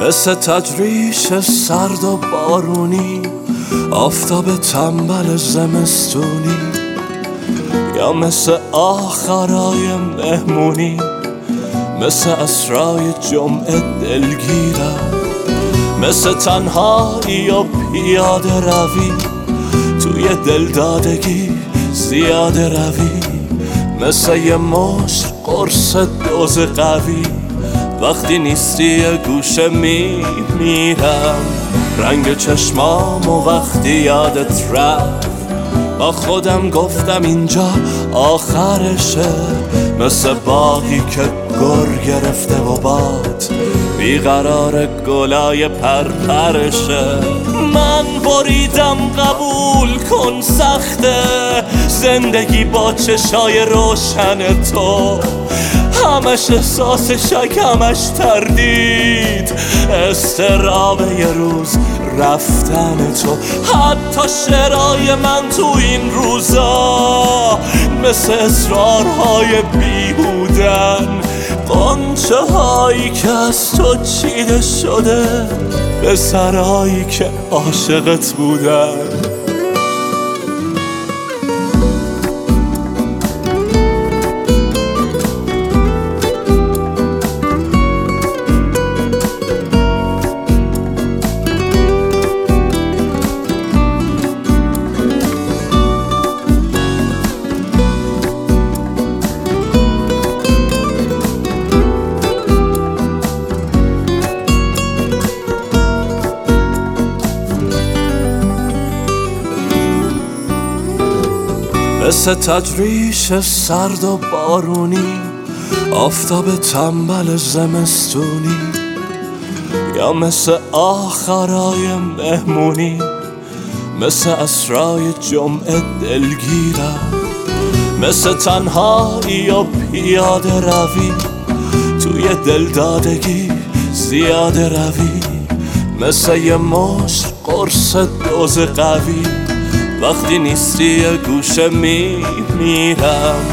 مثل تجریش سرد و بارونی آفتاب تنبل زمستونی. یا مثل آخرای مهمونی مثل اسرای جمعه دلگیرم مثل تنهایی و پیاده روی توی دلدادگی زیاده روی. مثل یه مشت قرص دوز قوی. وقتی نیستی یه گوشه می میرم. رنگ چشمام و وقتی یادت رفت. با خودم گفتم اینجا آخرشه. مثل باقی که گر گرفته و باد. بیقرار گلای پرپرشه. من بریدم قبول کن سخته. زندگی با چشای روشن تو. همش احساس شک همش تردید. استراب یه روز رفتن تو. حتی شرای من تو این روزا مثل اصرارهای بیهودن. قنچه هایی که از تو چیده شده به سرایی که عاشقت بودن. مثل تجریش سرد و بارونی آفتاب تنبل زمستونی. یا مثل آخرای مهمونی مثل اسرای جمعه دلگیرم مثل تنهایی و پیاده روی توی دلدادگی زیاده روی. مثل یه مشت قرص دوز قوی. وقتی نیستی یه گوشه می میرم.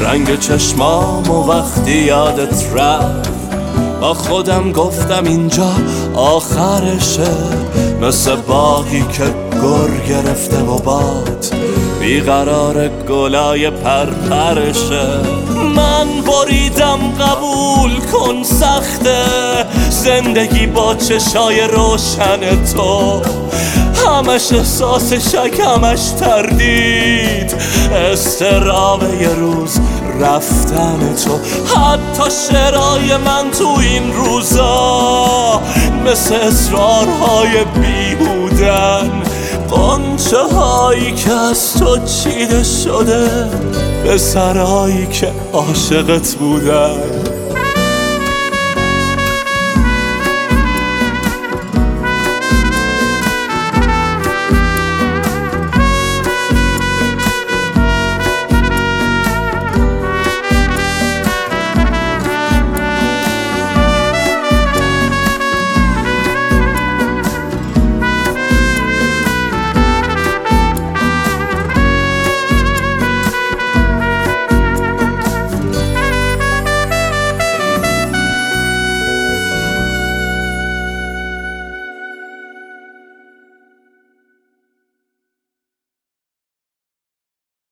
رنگ چشمام و وقتی یادت رفت. با خودم گفتم اینجا آخرشه. مثل باقی که گر گرفته و باد. بیقرار گلای پرپرشه. من بریدم قبول کن سخته. زندگی با چشای روشن تو. همش احساس شک همش تردید. استراب یه روز رفتن تو. حتی شرای من تو این روزا مثل اصرارهای بیهودن. قنچه هایی که از تو چیده شده به سرایی که عاشقت بودن.